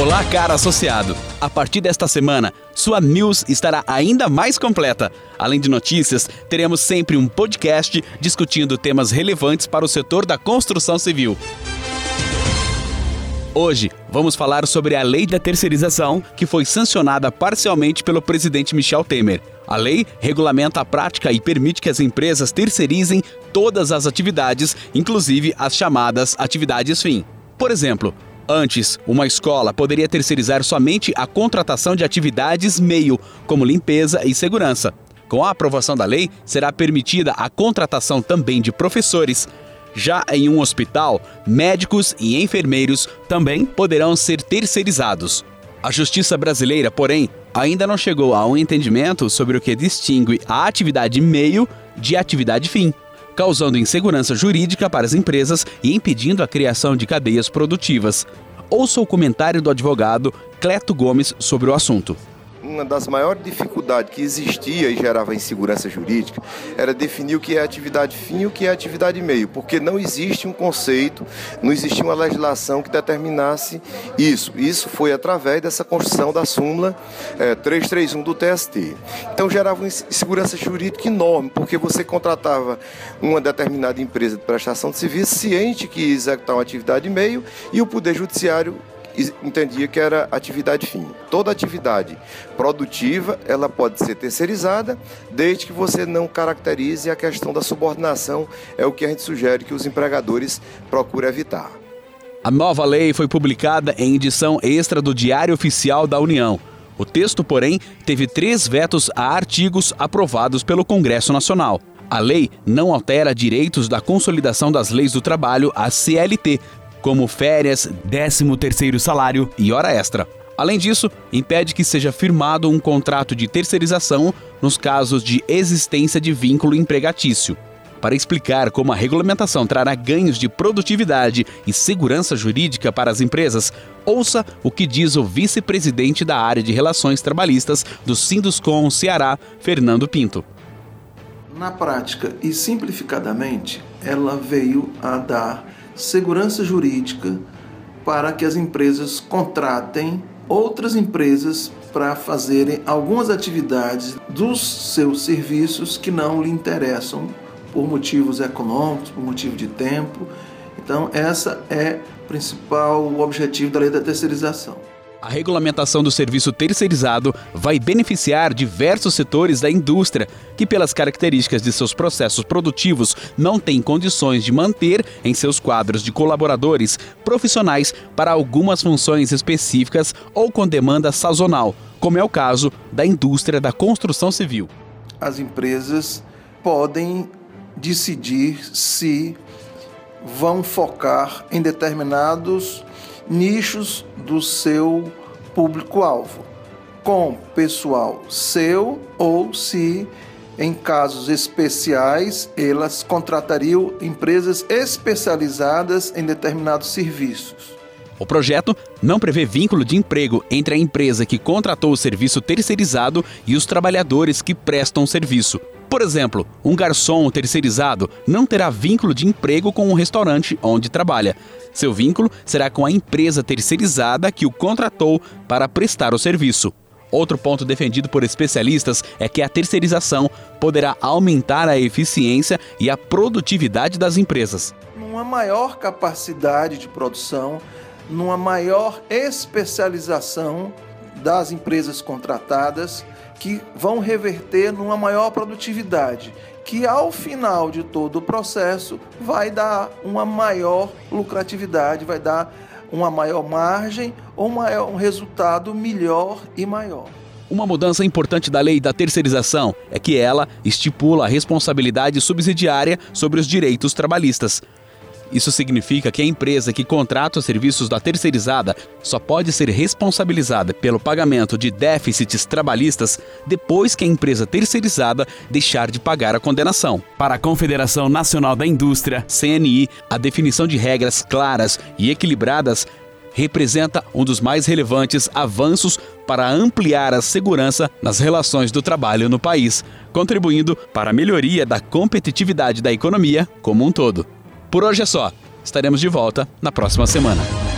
Olá, cara associado! A partir desta semana, sua news estará ainda mais completa. Além de notícias, teremos sempre um podcast discutindo temas relevantes para o setor da construção civil. Hoje, vamos falar sobre a Lei da Terceirização, que foi sancionada parcialmente pelo presidente Michel Temer. A lei regulamenta a prática e permite que as empresas terceirizem todas as atividades, inclusive as chamadas atividades fim. Por exemplo, Antes, uma escola poderia terceirizar somente a contratação de atividades meio, como limpeza e segurança. Com a aprovação da lei, será permitida a contratação também de professores. Já em um hospital, médicos e enfermeiros também poderão ser terceirizados. A justiça brasileira, porém, ainda não chegou a um entendimento sobre o que distingue a atividade meio de atividade fim causando insegurança jurídica para as empresas e impedindo a criação de cadeias produtivas. Ouça o comentário do advogado Cleto Gomes sobre o assunto uma das maiores dificuldades que existia e gerava insegurança jurídica era definir o que é atividade fim e o que é atividade meio, porque não existe um conceito, não existia uma legislação que determinasse isso. Isso foi através dessa construção da súmula é, 331 do TST. Então gerava uma insegurança jurídica enorme, porque você contratava uma determinada empresa de prestação de serviço ciente que ia executar uma atividade meio e o Poder Judiciário entendia que era atividade fim. Toda atividade produtiva, ela pode ser terceirizada, desde que você não caracterize a questão da subordinação, é o que a gente sugere que os empregadores procurem evitar. A nova lei foi publicada em edição extra do Diário Oficial da União. O texto, porém, teve três vetos a artigos aprovados pelo Congresso Nacional. A lei não altera direitos da Consolidação das Leis do Trabalho, a CLT, como férias, 13º salário e hora extra. Além disso, impede que seja firmado um contrato de terceirização nos casos de existência de vínculo empregatício. Para explicar como a regulamentação trará ganhos de produtividade e segurança jurídica para as empresas, ouça o que diz o vice-presidente da área de Relações Trabalhistas do Sinduscom Ceará, Fernando Pinto. Na prática e simplificadamente, ela veio a dar segurança jurídica para que as empresas contratem outras empresas para fazerem algumas atividades dos seus serviços que não lhe interessam por motivos econômicos, por motivo de tempo. Então, essa é o principal objetivo da lei da terceirização. A regulamentação do serviço terceirizado vai beneficiar diversos setores da indústria que, pelas características de seus processos produtivos, não têm condições de manter em seus quadros de colaboradores profissionais para algumas funções específicas ou com demanda sazonal, como é o caso da indústria da construção civil. As empresas podem decidir se vão focar em determinados nichos do seu público-alvo, com pessoal seu ou se em casos especiais, elas contratariam empresas especializadas em determinados serviços. O projeto não prevê vínculo de emprego entre a empresa que contratou o serviço terceirizado e os trabalhadores que prestam o serviço. Por exemplo, um garçom terceirizado não terá vínculo de emprego com o restaurante onde trabalha. Seu vínculo será com a empresa terceirizada que o contratou para prestar o serviço. Outro ponto defendido por especialistas é que a terceirização poderá aumentar a eficiência e a produtividade das empresas. Uma maior capacidade de produção, numa maior especialização das empresas contratadas que vão reverter numa maior produtividade, que ao final de todo o processo vai dar uma maior lucratividade, vai dar uma maior margem ou um resultado melhor e maior. Uma mudança importante da lei da terceirização é que ela estipula a responsabilidade subsidiária sobre os direitos trabalhistas. Isso significa que a empresa que contrata os serviços da terceirizada só pode ser responsabilizada pelo pagamento de déficits trabalhistas depois que a empresa terceirizada deixar de pagar a condenação. Para a Confederação Nacional da Indústria, CNI, a definição de regras claras e equilibradas representa um dos mais relevantes avanços para ampliar a segurança nas relações do trabalho no país, contribuindo para a melhoria da competitividade da economia como um todo. Por hoje é só. Estaremos de volta na próxima semana.